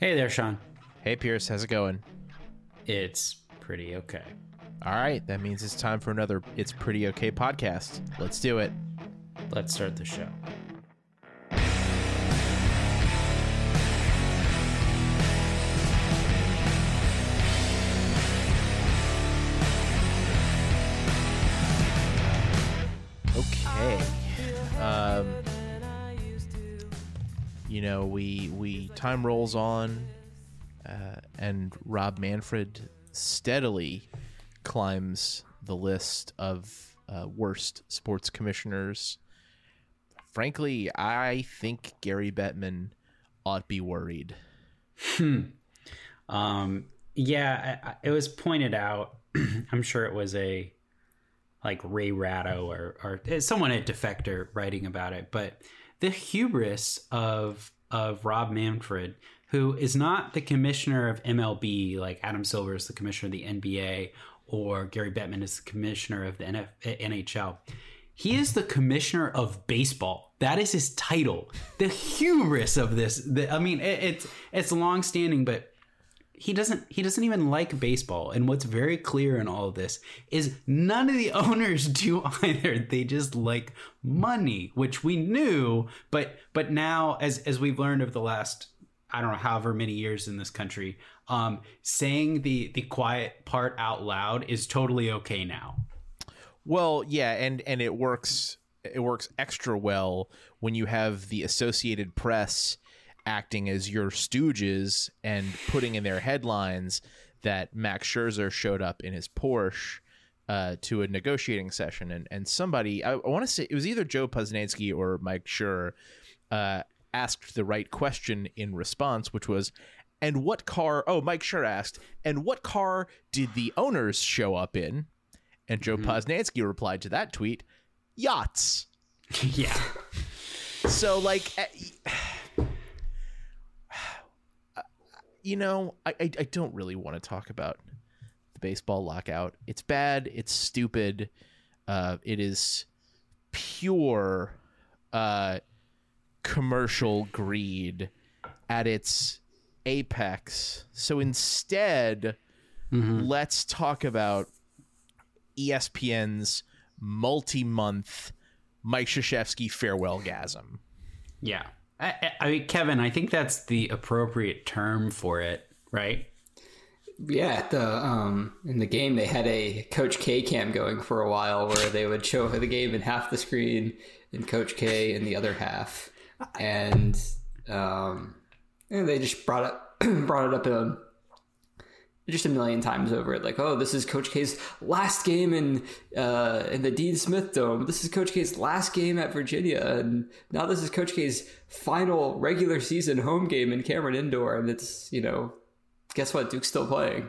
Hey there, Sean. Hey, Pierce, how's it going? It's pretty okay. All right, that means it's time for another It's Pretty Okay podcast. Let's do it. Let's start the show. You know, we we time rolls on, uh, and Rob Manfred steadily climbs the list of uh, worst sports commissioners. Frankly, I think Gary Bettman ought be worried. Um, yeah, I, I, it was pointed out. I'm sure it was a like Ray Ratto or or someone at Defector writing about it, but the hubris of of Rob Manfred, who is not the commissioner of MLB like Adam Silver is the commissioner of the NBA or Gary Bettman is the commissioner of the NF, NHL. He is the commissioner of baseball. That is his title. The hubris of this. The, I mean, it, it's it's long standing, but he doesn't he doesn't even like baseball. And what's very clear in all of this is none of the owners do either. They just like money which we knew but but now as as we've learned over the last i don't know however many years in this country um saying the the quiet part out loud is totally okay now. Well, yeah, and and it works it works extra well when you have the Associated Press acting as your stooges and putting in their headlines that Max Scherzer showed up in his Porsche uh, to a negotiating session, and and somebody I, I want to say it was either Joe Posnanski or Mike Schur uh, asked the right question in response, which was. And what car? Oh, Mike Schur asked. And what car did the owners show up in? And Joe Posnanski replied to that tweet, yachts. yeah So, like, eh, you know, I, I, I don't really want to talk about the baseball lockout. It's bad. It's stupid. Uh, it is pure uh, commercial greed at its apex. So instead, let's talk about ESPN's multi-month Mike Krzyzewski farewell gasm. yeah I, I- mean kevin i think that's the appropriate term for it right? Yeah, the um in the game they had a Coach K cam going for a while where they would show the game in half the screen and Coach K in the other half, and um and they just brought up brought it up um, just a million times over it. Like oh this is Coach K's last game in uh in the Dean Smith Dome. This is Coach K's last game at Virginia. And now this is Coach K's final regular season home game in Cameron Indoor. And it's you know guess what? Duke's still playing.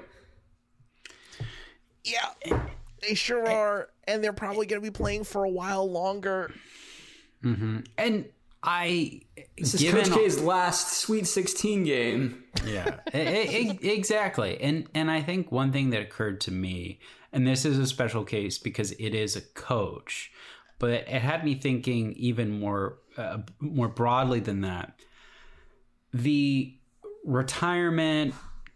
Yeah, they sure are, and they're probably going to be playing for a while longer. and i This is given Coach K's last Sweet 16 game. yeah E- e- exactly and and i think one thing that occurred to me and this is a special case because it is a coach but it had me thinking even more uh, more broadly than that the retirement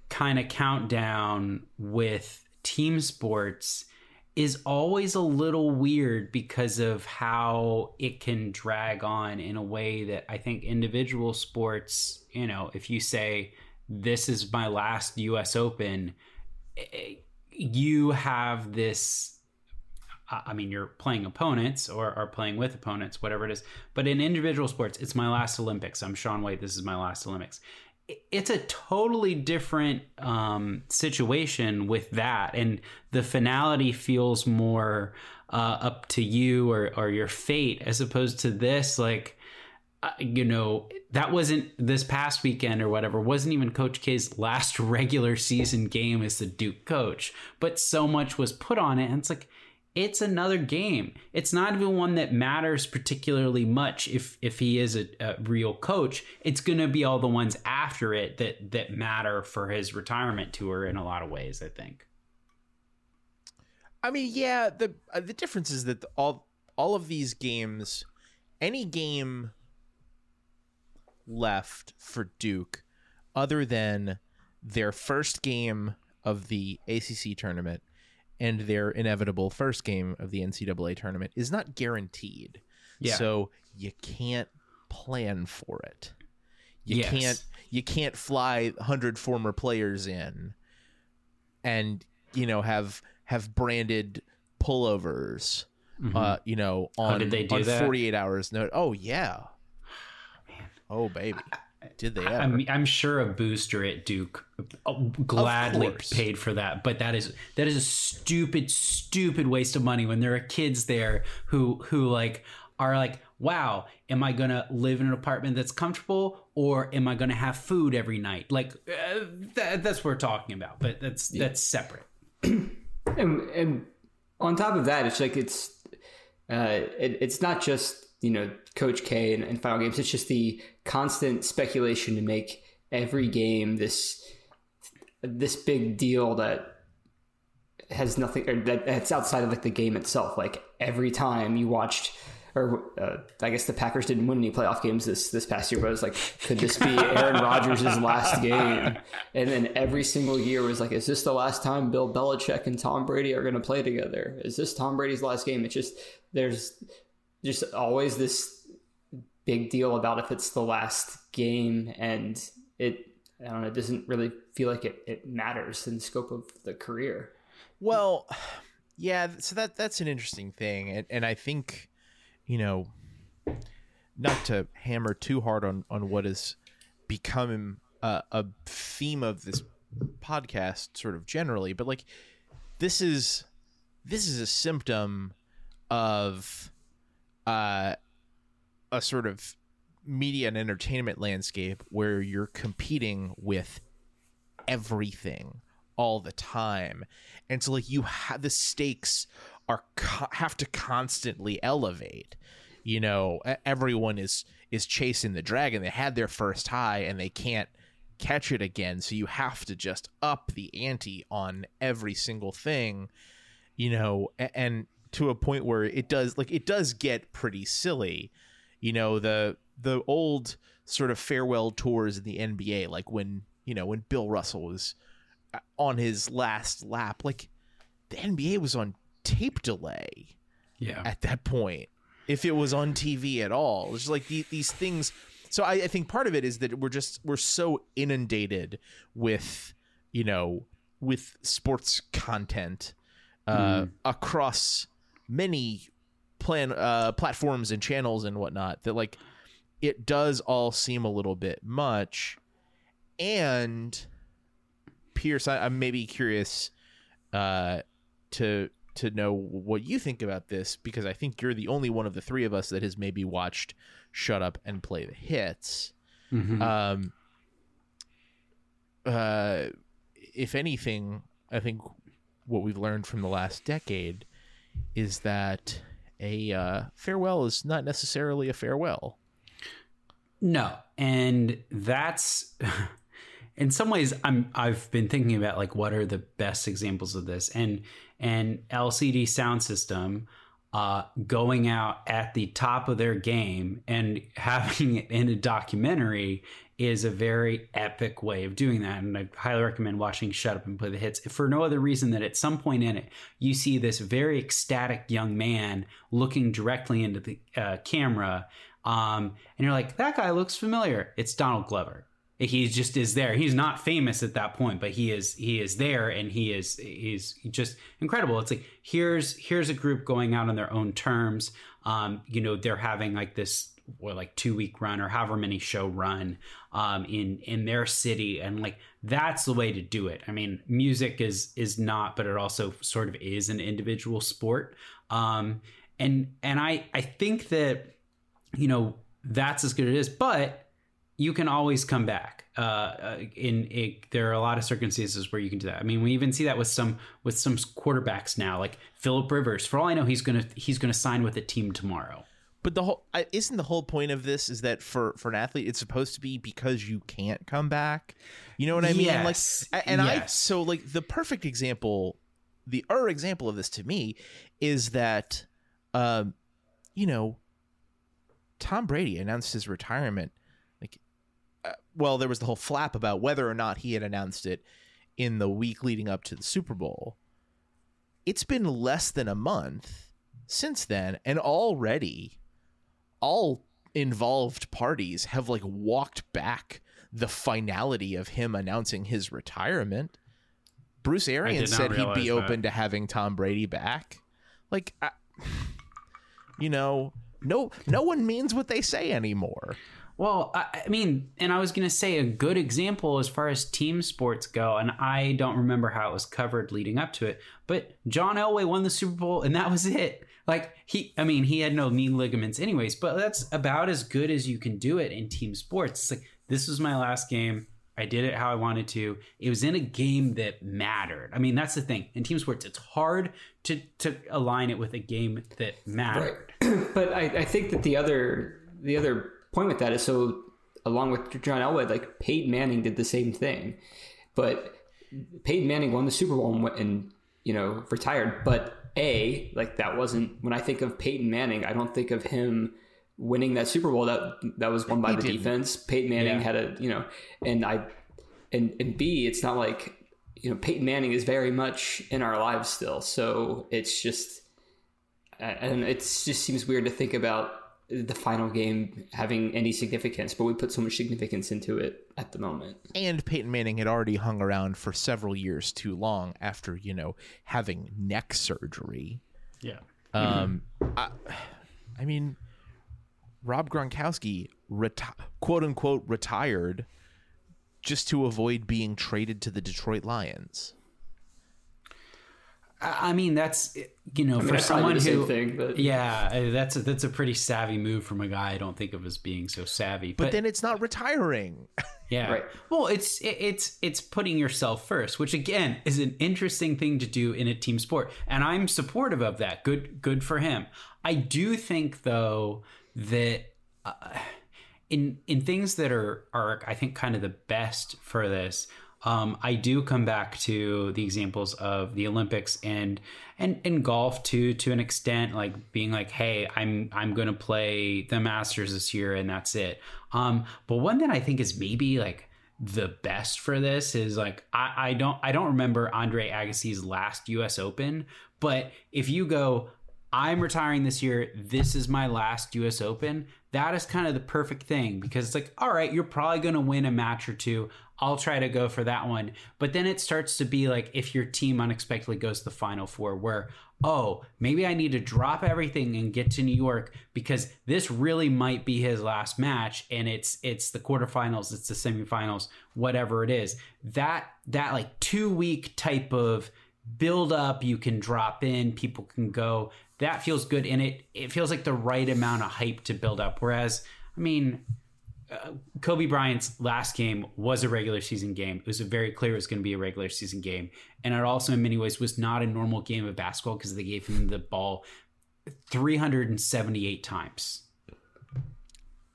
kind of countdown with team sports is always a little weird because of how it can drag on in a way that I think individual sports, you know, if you say this is my last US Open, eh, you have this I mean, you're playing opponents or are playing with opponents, whatever it is. But in individual sports, it's my last Olympics. I'm Shaun White. This is my last Olympics. It's a totally different um, situation with that, and the finality feels more uh, up to you or or your fate as opposed to this. Like, uh, you know, that wasn't this past weekend or whatever, wasn't even Coach K's last regular season game as the Duke coach, but so much was put on it. And it's like, it's another game. It's not even one that matters particularly much if if he is a, a real coach. It's going to be all the ones after it that that matter for his retirement tour in a lot of ways, I think. I mean, yeah, the uh, the difference is that all all of these games, any game left for Duke, other than their first game of the ACC tournament and their inevitable first game of the NCAA tournament is not guaranteed. Yeah. So you can't plan for it. You Yes. can't you can't fly 100 former players in and you know have have branded pullovers uh you know on, Mm-hmm. did they do on that? 48 hours note. Oh yeah. Oh baby. Did they ever? I'm, I'm sure a booster at Duke uh, gladly paid for that, but that is that is a stupid, stupid waste of money when there are kids there who who like are like, wow, am I gonna live in an apartment that's comfortable or am I gonna have food every night? Like uh, that, that's what we're talking about, but that's that's separate. and, and on top of that, it's like it's uh, it, it's not just you know Coach K and, and final games. It's just the constant speculation to make every game this this big deal that has nothing or that that's outside of like the game itself. Like every time you watched. Or uh, I guess the Packers didn't win any playoff games this this past year, but it was like, could this be Aaron Rodgers' last game? And then every single year was like, is this the last time Bill Belichick and Tom Brady are going to play together? Is this Tom Brady's last game? It's just there's just always this big deal about if it's the last game, and it I don't know, it doesn't really feel like it, it matters in the scope of the career. Well, yeah, so that that's an interesting thing, and and I think, you know, not to hammer too hard on on what has become a, a theme of this podcast, sort of generally, but like this is this is a symptom of uh, a sort of media and entertainment landscape where you're competing with everything all the time. And so like you have the stakes are co- have to constantly elevate. You know everyone is is chasing the dragon. They had their first high and they can't catch it again. So you have to just up the ante on every single thing you know and to a point where it does like it does get pretty silly. You know the the old sort of farewell tours in the NBA like when you know when Bill Russell was uh, on his last lap like the NBA was on tape delay Yeah. at that point if it was on TV at all. It's like the, these things so I, I think part of it is that we're just we're so inundated with you know with sports content uh, across many plan uh, platforms and channels and whatnot that like it does all seem a little bit much and pierce I, i'm maybe curious uh, to to know what you think about this because i think you're the only one of the three of us that has maybe watched shut up and play the hits Mhm. um uh if anything i think what we've learned from the last decade is that a uh, farewell is not necessarily a farewell. No, and that's in some ways I'm I've been thinking about like what are the best examples of this, and and LCD Soundsystem uh, going out at the top of their game and having it in a documentary is a very epic way of doing that. And I highly recommend watching Shut Up and Play the Hits for no other reason that at some point in it, you see this very ecstatic young man looking directly into the uh, camera. Um, and you're like, that guy looks familiar. It's Donald Glover. He just is there. He's not famous at that point, but he is he is there and he is he's just incredible. It's like here's here's a group going out on their own terms. Um, you know, they're having like this or like two week run or however many show run um, in in their city and like that's the way to do it i mean music is is not but it also sort of is an individual sport um, and and i i think that you know that's as good as it is but you can always come back uh, uh, in it, there are a lot of circumstances where you can do that. I mean we even see that with some with some quarterbacks now like philip rivers. For all i know he's gonna he's gonna sign with a team tomorrow. But the whole isn't the whole point of this is that for for an athlete it's supposed to be because you can't come back? You know what i mean? Yes. like a- and i so like the perfect example the er example of this to me is that um you know tom brady announced his retirement like well, there was the whole flap about whether or not he had announced it in the week leading up to the Super Bowl. It's been less than a month since then, and already all involved parties have like walked back the finality of him announcing his retirement. Bruce Arians said he'd be that. open to having Tom Brady back. Like, I, you know, no, no one means what they say anymore. Well, I, I mean, and I was going to say a good example as far as team sports go, and I don't remember how it was covered leading up to it, but John Elway won the Super Bowl, and that was it. Like he, I mean, he had no knee ligaments, anyways, but that's about as good as you can do it in team sports. It's like this was my last game. I did it how I wanted to. It was in a game that mattered. I mean, that's the thing in team sports. It's hard to to align it with a game that mattered. but I, I think that the other the other point with that is so along with John Elway, like Peyton Manning did the same thing, but Peyton Manning won the Super Bowl and, went- and you know retired. But a like that wasn't when I think of Peyton Manning, I don't think of him winning that Super Bowl that that was won by He the didn't. defense. Peyton Manning Yeah. had a you know, and I and and B, it's not like you know Peyton Manning is very much in our lives still. So it's just and it just seems weird to think about the final game having any significance, but we put so much significance into it at the moment. And Peyton Manning had already hung around for several years too long after, you know, having neck surgery. Yeah. Um, I, I mean, Rob Gronkowski, reti- quote unquote, retired just to avoid being traded to the Detroit Lions. I I mean, that's you know, for That's probably someone who, thing, but yeah, uh, that's a, that's a pretty savvy move from a guy I don't think of as being so savvy. But then it's not retiring. yeah, Right. well, it's it, it's it's putting yourself first, which again is an interesting thing to do in a team sport, and I'm supportive of that. Good good for him. I do think though that. Uh, in in things that are are I think kind of the best for this. Um, I do come back to the examples of the Olympics and and and golf too to an extent, like being like, hey, I'm I'm going to play the Masters this year and that's it. Um, but one that I think is maybe like the best for this is like I, I don't I don't remember Andre Agassi's last U.S. Open, but if you go, I'm retiring this year. This is my last US Open. That is kind of the perfect thing because it's like, all right, you're probably going to win a match or two. I'll try to go for that one. But then it starts to be like if your team unexpectedly goes to the final four, where, oh, maybe I need to drop everything and get to New York because this really might be his last match and it's it's the quarterfinals, it's the semifinals, whatever it is. That that like two week type of build up you can drop in people can go that feels good and it it feels like the right amount of hype to build up whereas i mean uh, kobe bryant's last game was a regular season game it was very clear it was going to be a regular season game and it also in many ways was not a normal game of basketball because they gave him the ball 378 times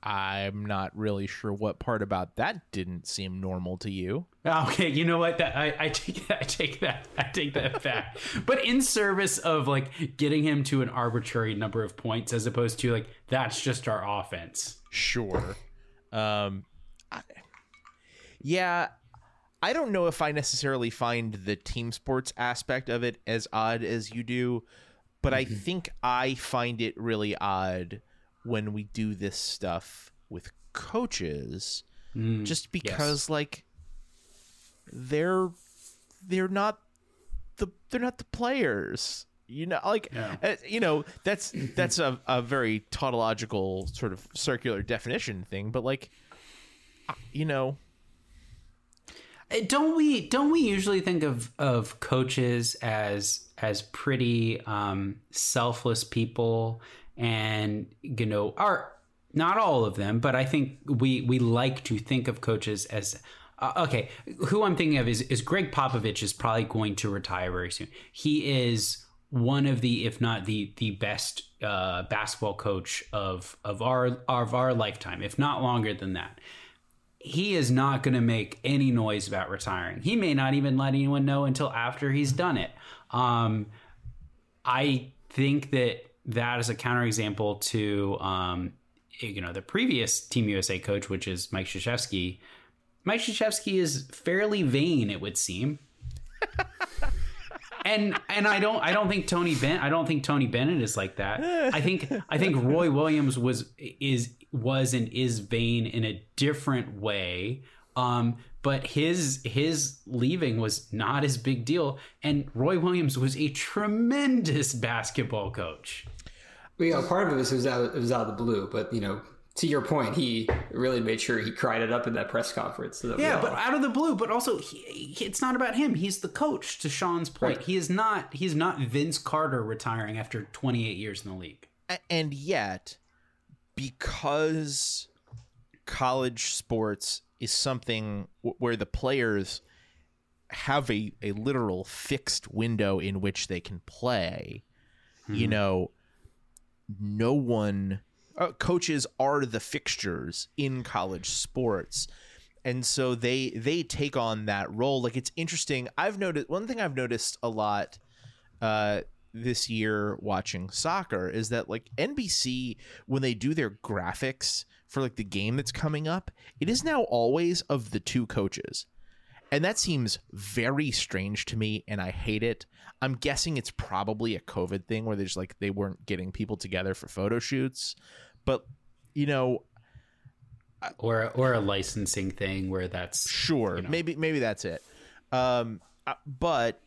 I'm not really sure what part about that didn't seem normal to you. Okay, you know what? That I, I take that. I take that. I take that back. but in service of like getting him to an arbitrary number of points, as opposed to like that's just our offense. Sure. Um, I, yeah, I don't know if I necessarily find the team sports aspect of it as odd as you do, but I think I find it really odd when we do this stuff with coaches, just because like they're they're not the they're not the players. You know, like Yeah. uh, you know that's that's a, a very tautological sort of circular definition thing, but like uh, you know, Uh, Don't we? Don't we usually think of of coaches as as pretty um, selfless people, and you know, are not all of them, but I think we we like to think of coaches as. Uh, okay, who I'm thinking of is is Gregg Popovich is probably going to retire very soon. He is one of the, if not the the best uh, basketball coach of of our of our lifetime, if not longer than that he is not going to make any noise about retiring. He may not even let anyone know until after he's done it. Um, I think that that is a counterexample to um, you know the previous Team USA coach, which is Mike Krzyzewski. Mike Krzyzewski is fairly vain, it would seem. and and I don't I don't think Tony Ben I don't think Tony Bennett is like that. I think I think Roy Williams was is was and is vain in a different way. Um, but his his leaving was not as big deal, and Roy Williams was a tremendous basketball coach. Well, part of it was it was out it was out of the blue, but you know to your point, he really made sure he cried it up in that press conference. So yeah, but out of the blue. But also, he, he, it's not about him. He's the coach. To Sean's point, right. he is not. He's not Vince Carter retiring after 28 years in the league. And yet, because college sports is something where the players have a, a literal fixed window in which they can play, mm-hmm. you know, no one uh, coaches are the fixtures in college sports. And so they they take on that role. Like it's interesting. I've noticed one thing i've noticed a lot uh this year watching soccer is that like nbc when they do their graphics for like the game that's coming up it is now always of the two coaches. And that seems very strange to me and i hate it. I'm guessing it's probably a covid thing where there's like they weren't getting people together for photo shoots but you know or or a licensing thing where that's sure. you know. maybe maybe that's it. Um uh, but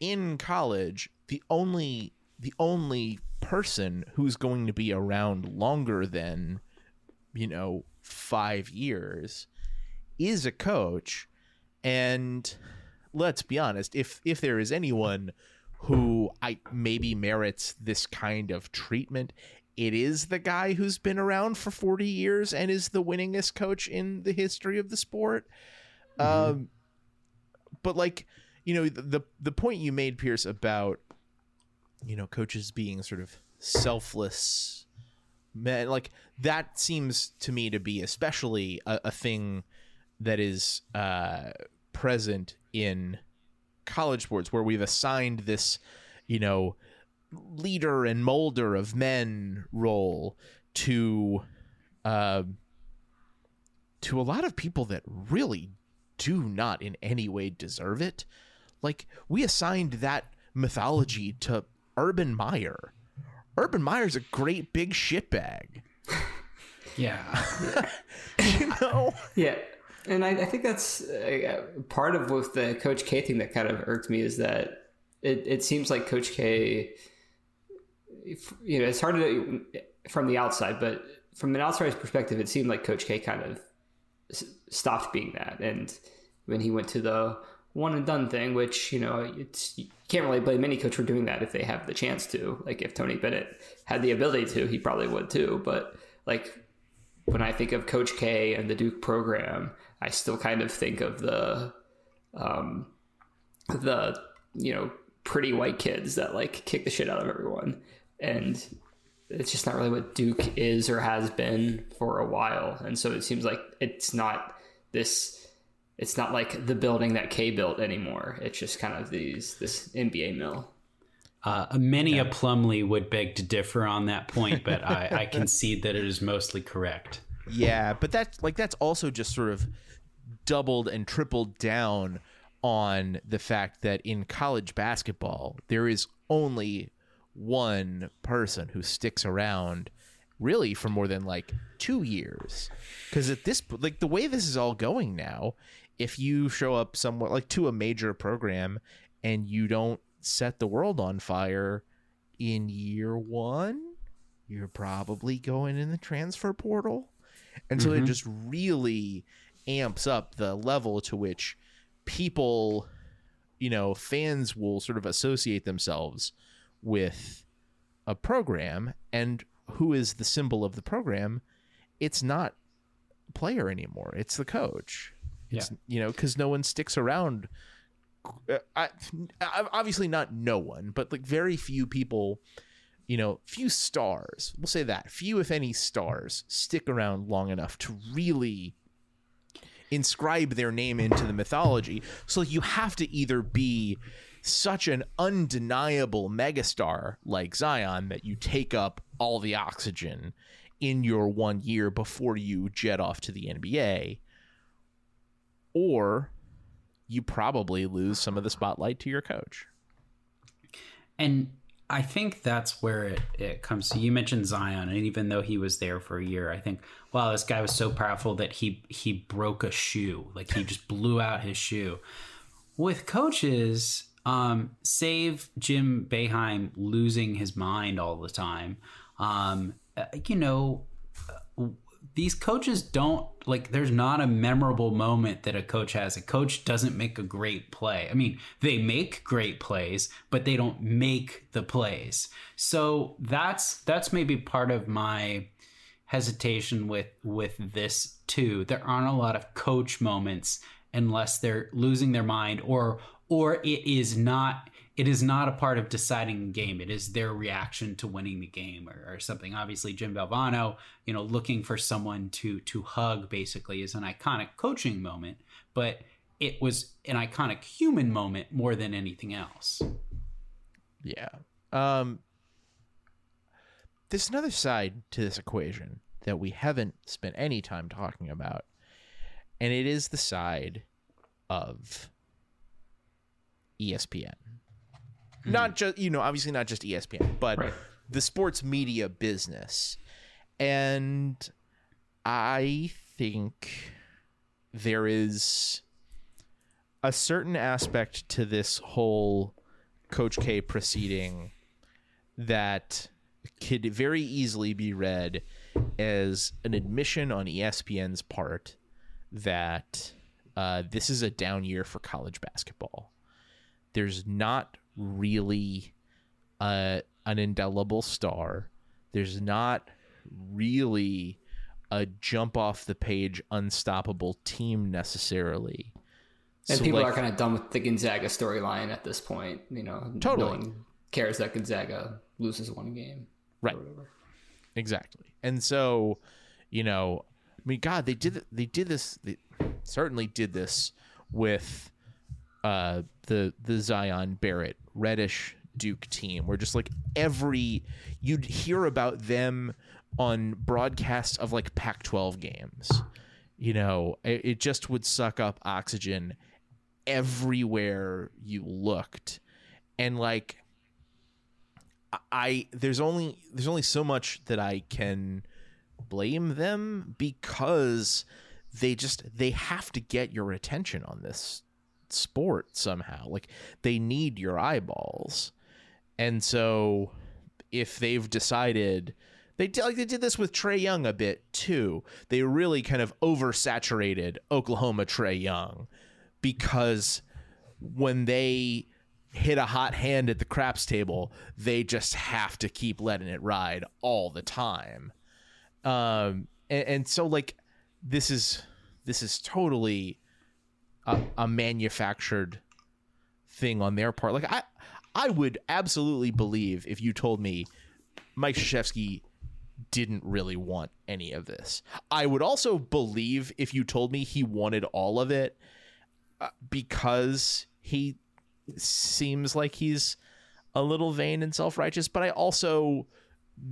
in college the only the only person who's going to be around longer than you know 5 years is a coach. And let's be honest if if there is anyone who I maybe merits this kind of treatment it is the guy who's been around for 40 years and is the winningest coach in the history of the sport. Mm-hmm. Um, but like, you know, the the point you made, Pierce, about you know coaches being sort of selfless, man, like that seems to me to be especially a, a thing that is uh, present in college sports, where we've assigned this, you know leader and molder of men role to uh, to a lot of people that really do not in any way deserve it. Like we assigned that mythology to Urban Meyer. Urban Meyer's a great big shitbag. Yeah. you know? Yeah. And I, I think that's uh, part of with the Coach K thing that kind of irked me is that it, it seems like Coach K you know, it's hard to from the outside, but from an outsider's perspective, it seemed like Coach K kind of stopped being that. And when he went to the one and done thing, which you know, it's you can't really blame any coach for doing that if they have the chance to. Like if Tony Bennett had the ability to, he probably would too. But like when I think of Coach K and the Duke program, I still kind of think of the um, the you know pretty white kids that like kick the shit out of everyone and it's just not really what Duke is or has been for a while. And so it seems like it's not this. It's not like the building that K built anymore. It's just kind of these this NBA mill. Uh, many yeah. a Plumlee would beg to differ on that point, but I, I concede that it is mostly correct. Yeah, but that's like that's also just sort of doubled and tripled down on the fact that in college basketball there is only one person who sticks around really for more than like two years because at this like the way this is all going now if you show up somewhere like to a major program and you don't set the world on fire in year one you're probably going in the transfer portal and so mm-hmm. it just really amps up the level to which people you know fans will sort of associate themselves with a program and who is the symbol of the program, it's not player anymore. It's the coach. It's, yeah. you know, because no one sticks around. I, obviously not no one, but like very few people, you know, few stars. We'll say that few, if any, stars stick around long enough to really inscribe their name into the mythology. So you have to either be such an undeniable megastar like Zion that you take up all the oxygen in your one year before you jet off to the NBA. or you probably lose some of the spotlight to your coach. And I think that's where it, it comes to. You mentioned Zion, and even though he was there for a year, I think, wow, this guy was so powerful that he he broke a shoe, like he just blew out his shoe. With coaches, um, save Jim Boeheim losing his mind all the time. Um, uh, you know, these coaches don't like there's not a memorable moment that a coach has. A coach doesn't make a great play. I mean they make great plays but they don't make the plays. So that's that's maybe part of my hesitation with with this too. There aren't a lot of coach moments unless they're losing their mind or or it is not it is not a part of deciding the game. It is their reaction to winning the game or, or, something. Obviously, Jim Valvano, you know, looking for someone to to hug basically is an iconic coaching moment, but it was an iconic human moment more than anything else. Yeah. Um there's another side to this equation that we haven't spent any time talking about. And it is the side of ESPN mm-hmm. not just you know obviously not just espn but right. the sports media business and i think there is a certain aspect to this whole coach k proceeding that could very easily be read as an admission on espn's part that uh, this is a down year for college basketball there's not really uh, an indelible star. There's not really a jump off the page unstoppable team necessarily. And so people like, are kind of done with the Gonzaga storyline at this point. You know, totally. no one cares that Gonzaga loses one game. Right. Exactly. And so, you know, I mean, God, they did they did this. They certainly did this with uh, the the Zion Barrett Reddish Duke team, where just like every you'd hear about them on broadcasts of like Pac-12 games. You know, it, it just would suck up oxygen everywhere you looked, and like I there's only there's only so much that I can blame them because they just they have to get your attention on this sport somehow. Like they need your eyeballs. And so if they've decided they like they did this with Trae Young a bit too. They really kind of oversaturated Oklahoma Trae Young because when they hit a hot hand at the craps table, they just have to keep letting it ride all the time. Um, and, and so like this is this is totally a, a manufactured thing on their part. Like I, I would absolutely believe if you told me Mike Krzyzewski didn't really want any of this. I would also believe if you told me he wanted all of it uh, because he seems like he's a little vain and self-righteous, but I also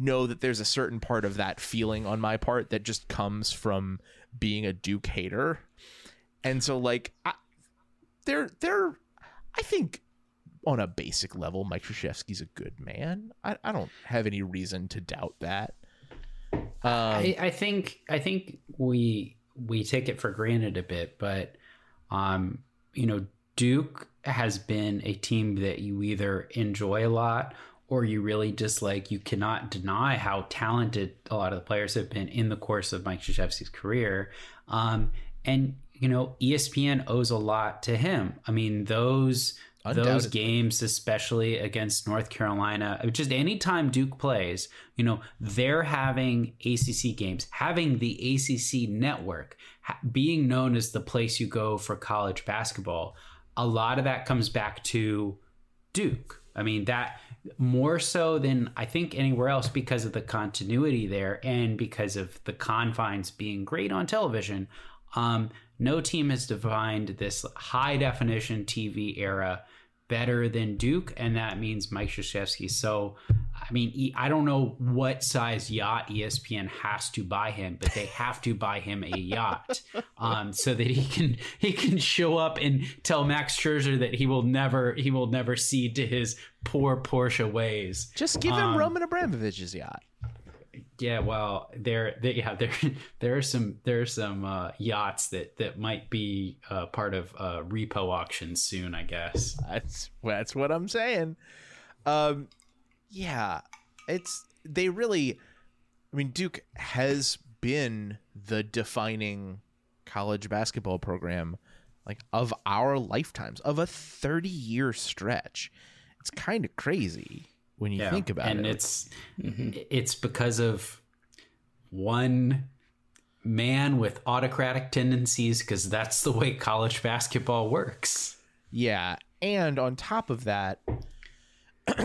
know that there's a certain part of that feeling on my part that just comes from being a Duke hater and so like I, they're they're I think on a basic level, Mike Krzyzewski's a good man. I, I don't have any reason to doubt that. Um, I, I think I think we we take it for granted a bit, but um, you know, Duke has been a team that you either enjoy a lot or you really dislike. You cannot deny how talented a lot of the players have been in the course of Mike Krzyzewski's career. Um, and you know, ESPN owes a lot to him. I mean, those those games, especially against North Carolina, just anytime Duke plays, you know, they're having ACC games, having the ACC network, being known as the place you go for college basketball. A lot of that comes back to Duke. I mean, that more so than I think anywhere else because of the continuity there and because of the confines being great on television. Um, no team has defined this high definition TV era better than Duke, and that means Mike Krzyzewski. So I mean, I don't know what size yacht ESPN has to buy him, but they have to buy him a yacht um, so that he can he can show up and tell Max Scherzer that he will never he will never cede to his poor Porsche ways. Just give him Um, Roman Abramovich's yacht. Yeah, well, there, yeah, there, there are some, there are some uh, yachts that that might be uh, part of uh, repo auctions soon, I guess. That's that's what I'm saying. Um, yeah, it's they really. I mean, Duke has been the defining college basketball program, like of our lifetimes, of a 30 year stretch. It's kind of crazy when you think about and it. And it's it's because of one man with autocratic tendencies, because that's the way college basketball works. Yeah, and on top of that,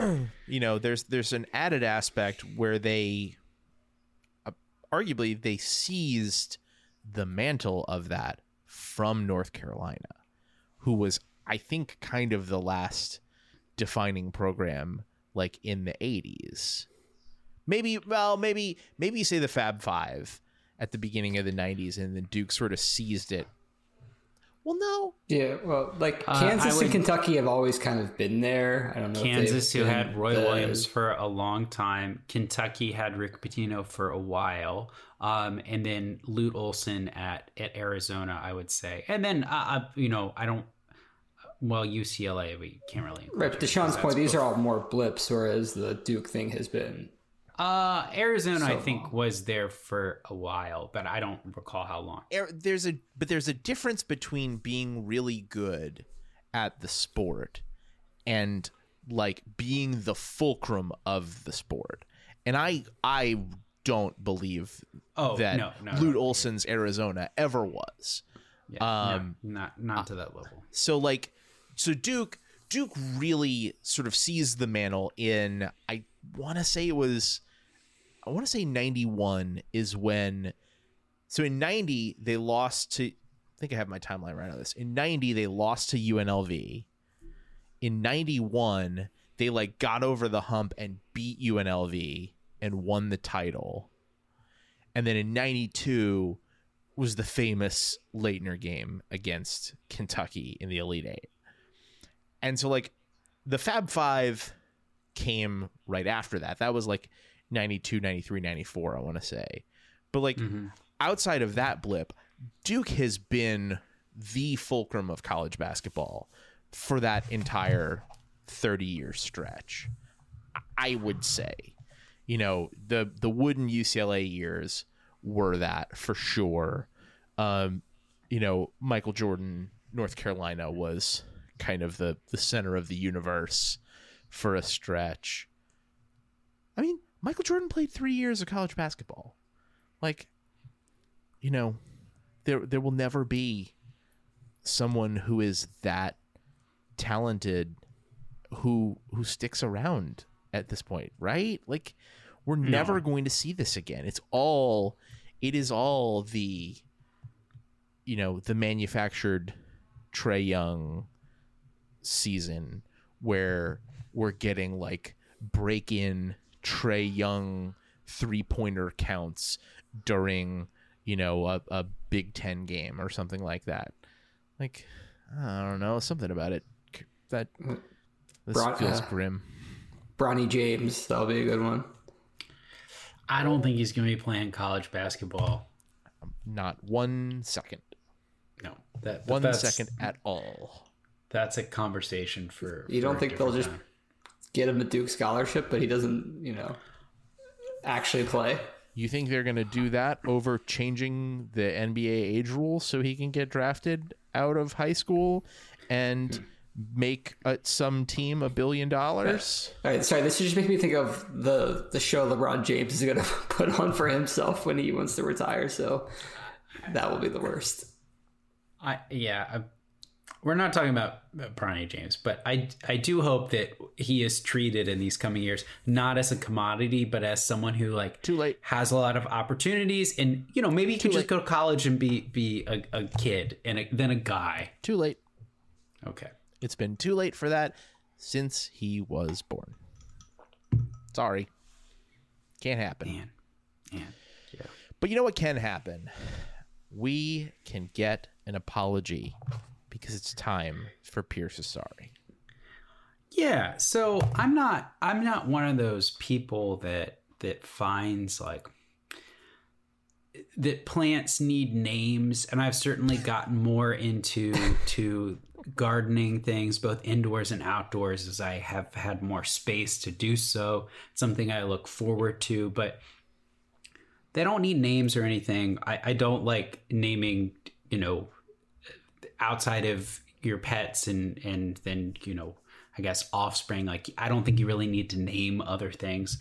you know, there's there's an added aspect where they uh, arguably they seized the mantle of that from North Carolina, who was I think kind of the last defining program like in the 80s. Maybe well, maybe maybe say the Fab 5 at the beginning of the 90s and then Duke sort of seized it. Well, no, Yeah, well, like Uh, Kansas would- and Kentucky have always kind of been there. I don't know. Kansas, who had Roy the- Williams for a long time. Kentucky had Rick Pitino for a while. Um, and then Lute Olson at, at Arizona, I would say. And then, uh, uh, you know, I don't, well, UCLA, we can't really. include Right, there to Sean's point, that's these both- are all more blips, whereas the Duke thing has been. Uh, Arizona, I think, long. was there for a while, but I don't recall how long. er- there's a but there's a difference between being really good at the sport and like being the fulcrum of the sport. And I I don't believe Oh, that no, no, Lute no. Olson's Arizona ever was. Yeah, Um, no, not not to that level. So like so Duke Duke really sort of seized the mantle in I want to say it was I want to say 91 is when so in 90 they lost to I think I have my timeline right on this. In 90 they lost to UNLV. In 91 they like got over the hump and beat UNLV and won the title. And then in 92 was the famous Laettner game against Kentucky in the Elite Eight. And so, like, the Fab Five came right after that. That was like 92, 93, 94, I want to say. But, like, outside of that blip, Duke has been the fulcrum of college basketball for that entire 30 year stretch. I would say, you know, the the wooden UCLA years were that for sure. Um, you know, Michael Jordan, North Carolina was kind of the the center of the universe for a stretch. I mean, Michael Jordan played 3 years of college basketball. Like you know, there there will never be someone who is that talented who who sticks around at this point, right? Like we're never going to see this again. It's all it is all the you know, the manufactured Trae Young season where we're getting like break in Trae Young three pointer counts during, you know, a, a Big Ten game or something like that. Like, I don't know, something about it that this Brought- feels uh, grim. Bronny James, that'll be a good one. I don't think he's going to be playing college basketball. Not one second. No, that One that's, second at all. That's a conversation for. You for don't think they'll different just time. get him a Duke scholarship, but he doesn't, you know, actually play? You think they're going to do that over changing the NBA age rule so he can get drafted out of high school and make uh, some team a billion dollars? All right, sorry. This is just making me think of the the show LeBron James is going to put on for himself when he wants to retire. So that will be the worst. I yeah. I, we're not talking about Bronny James, but I I do hope that he is treated in these coming years not as a commodity, but as someone who like Too late. has a lot of opportunities, and you know maybe he can just go to college and be be a, a kid and a, then a guy. Too late. Okay. It's been too late for that since he was born. Sorry. Can't happen. Man, man, yeah. But you know what can happen? We can get an apology because it's time for Pierce is sorry. Yeah, so I'm not I'm not one of those people that that finds like that plants need names and I've certainly gotten more into to gardening things both indoors and outdoors as I have had more space to do so. It's something I look forward to, but they don't need names or anything. I, I don't like naming, you know, outside of your pets and and then, you know, I guess offspring. Like I don't think you really need to name other things.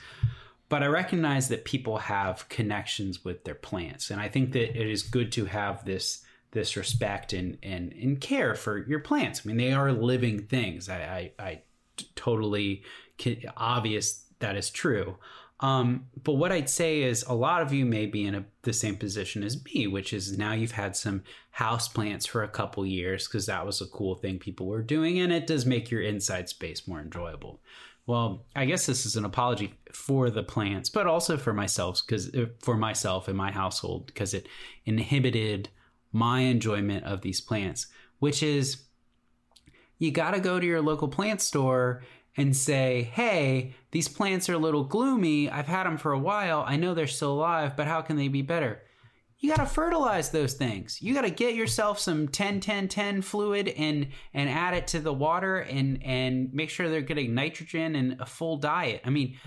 But I recognize that people have connections with their plants. And I think that it is good to have this this respect and and, and care for your plants. I mean, they are living things. I I, I totally obvious that is true. Um, but what I'd say is a lot of you may be in a, the same position as me, which is now you've had some house plants for a couple years because that was a cool thing people were doing, and it does make your inside space more enjoyable. Well, I guess this is an apology for the plants, but also for myself because uh, for myself and my household because it inhibited my enjoyment of these plants, which is you got to go to your local plant store and say, hey, these plants are a little gloomy. I've had them for a while. I know they're still alive, but how can they be better? You got to fertilize those things. You got to get yourself some 10 10 10 fluid and and add it to the water and and make sure they're getting nitrogen and a full diet. I mean,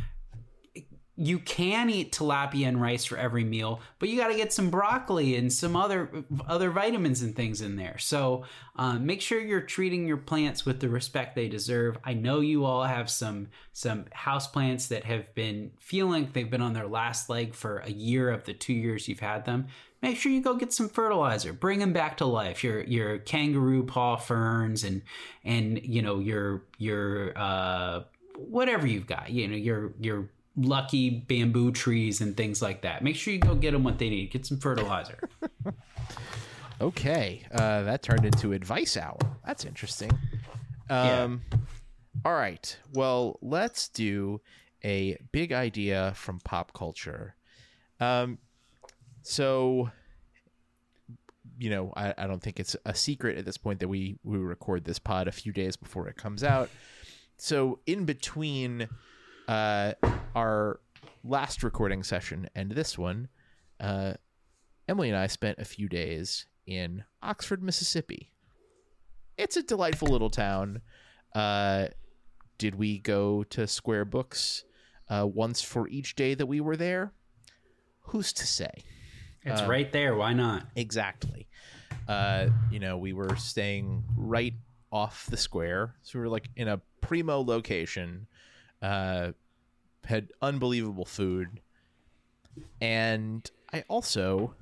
you can eat tilapia and rice for every meal, but you got to get some broccoli and some other other vitamins and things in there. So um, make sure you're treating your plants with the respect they deserve. I know you all have some some house plants that have been feeling they've been on their last leg for a year of the two years you've had them. Make sure you go get some fertilizer. Bring them back to life. Your your kangaroo paw ferns and and you know your your uh, whatever you've got. You know your your lucky bamboo trees and things like that. Make sure you go get them what they need. Get some fertilizer. okay, uh, that turned into advice hour. That's interesting. Um, yeah. All right. Well, let's do a big idea from pop culture. Um, so, you know, I, I don't think it's a secret at this point that we we record this pod a few days before it comes out. So, in between uh, our last recording session and this one, uh, Emily and I spent a few days in Oxford, Mississippi. It's a delightful little town. Uh, did we go to Square Books uh, once for each day that we were there? Who's to say? It's uh, right there. Why not? Exactly. Uh, you know, we were staying right off the square, so we were like in a primo location uh, had unbelievable food, and I also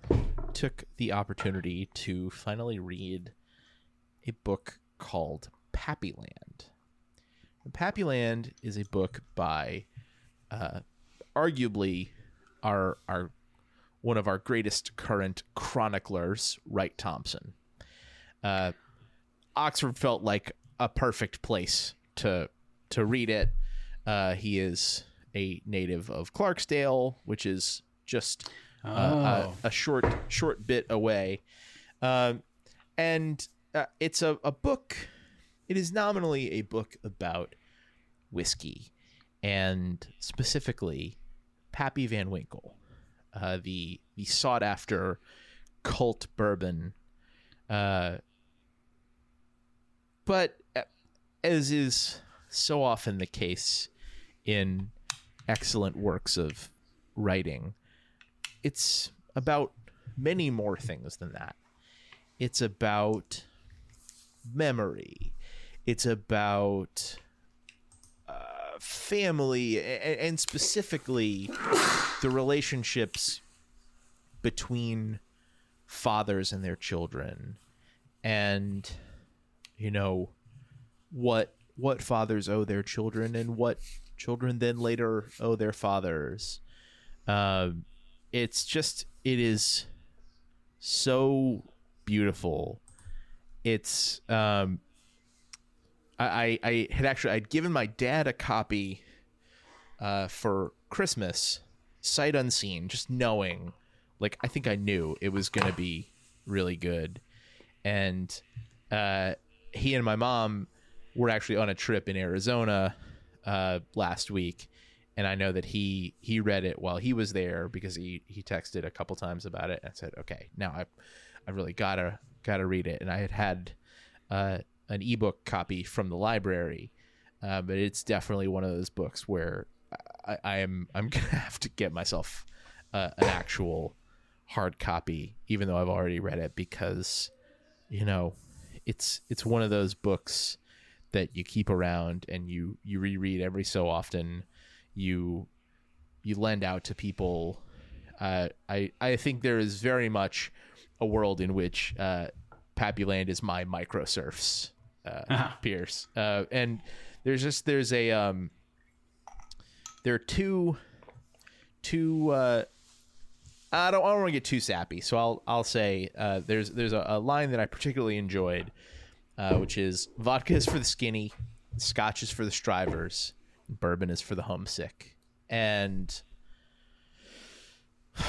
took the opportunity to finally read a book called Pappyland. Pappyland is a book by uh, arguably our our one of our greatest current chroniclers, Wright Thompson. Uh, Oxford felt like a perfect place to to read it. Uh, he is a native of Clarksdale, which is just uh, oh. a, a, short short bit away, um, and uh, it's a, a book. It is nominally a book about whiskey, and specifically Pappy Van Winkle, uh, the the sought after cult bourbon. Uh, but uh, as is so often the case in excellent works of writing, it's about many more things than that. It's about memory. It's about uh, family, and, and specifically the relationships between fathers and their children, and you know what what fathers owe their children and what children then later owe their fathers. Uh, it's just it is so beautiful. It's um, I I had actually I'd given my dad a copy uh, for Christmas, sight unseen, just knowing, like I think I knew it was gonna be really good, and uh, he and my mom were actually on a trip in Arizona uh, last week, and I know that he he read it while he was there because he he texted a couple times about it and said, okay, now I I really gotta gotta read it, and I had had uh, an ebook copy from the library, uh, but it's definitely one of those books where I, I am I'm gonna have to get myself uh, an actual hard copy, even though I've already read it, because you know it's it's one of those books that you keep around and you you reread every so often. You you lend out to people. Uh, I I think there is very much a world in which uh, Pappyland is my microsurfs, uh, uh-huh. Pierce, uh, and there's just there's a um, there are two two uh, I don't, I don't want to get too sappy, so I'll I'll say uh, there's there's a, a, line that I particularly enjoyed, uh, which is vodka is for the skinny, scotch is for the strivers, bourbon is for the homesick, and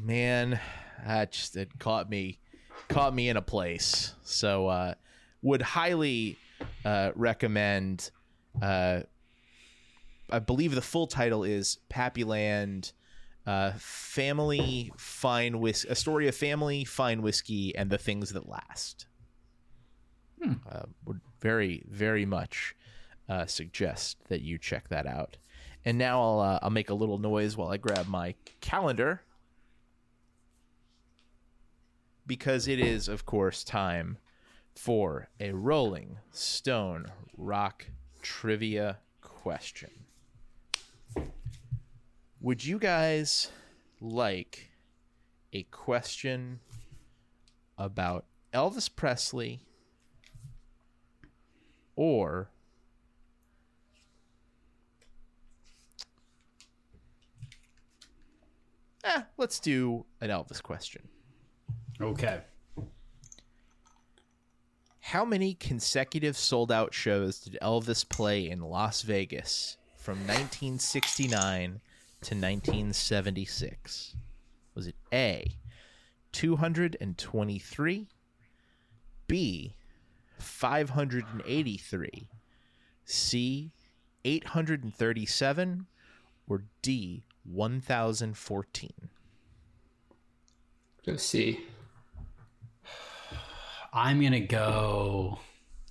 man, that just it caught me caught me in a place. So uh, would highly uh, recommend. Uh, I believe the full title is Pappyland. Uh, family fine whiskey, a story of family fine whiskey and the things that last. Hmm. Uh, would very, very much uh, suggest that you check that out. And now I'll uh, I'll make a little noise while I grab my calendar because it is, of course, time for a Rolling Stone Rock trivia question. Would you guys like a question about Elvis Presley or eh, let's do an Elvis question. Okay. How many consecutive sold out shows did Elvis play in Las Vegas from 1969 to 1976? Was it A, 223, B, 583, C, 837, or D, 1014? Go C. I'm gonna go.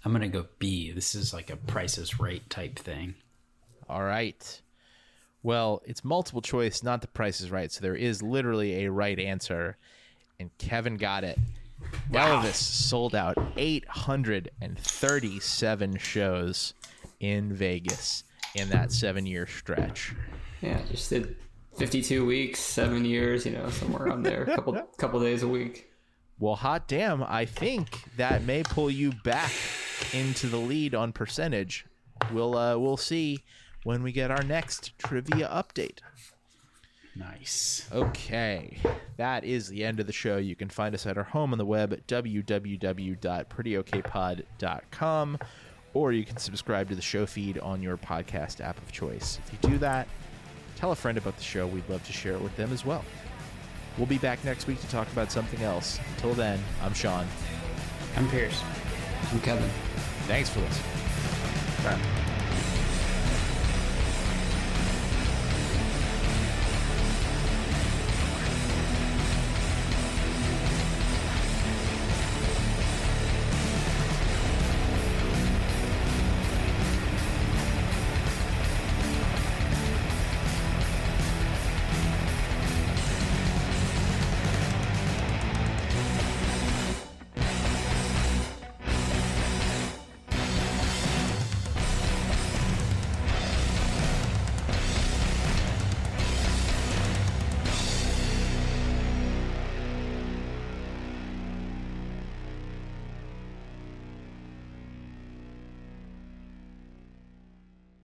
I'm gonna go B. This is like a prices right type thing. All right. Well, it's multiple choice, not the price is right. So there is literally a right answer, and Kevin got it. Wow. Elvis sold out 837 shows in Vegas in that seven year stretch. Yeah, just did 52 weeks, seven years, you know, somewhere around there, a couple couple days a week. Well, hot damn, I think that may pull you back into the lead on percentage. We'll uh, we'll see when we get our next trivia update. Nice. Okay. That is the end of the show. You can find us at our home on the web at www.prettyokpod.com or you can subscribe to the show feed on your podcast app of choice. If you do that, tell a friend about the show. We'd love to share it with them as well. We'll be back next week to talk about something else. Until then, I'm Sean. I'm Pierce. I'm Kevin. Thanks for listening. Bye.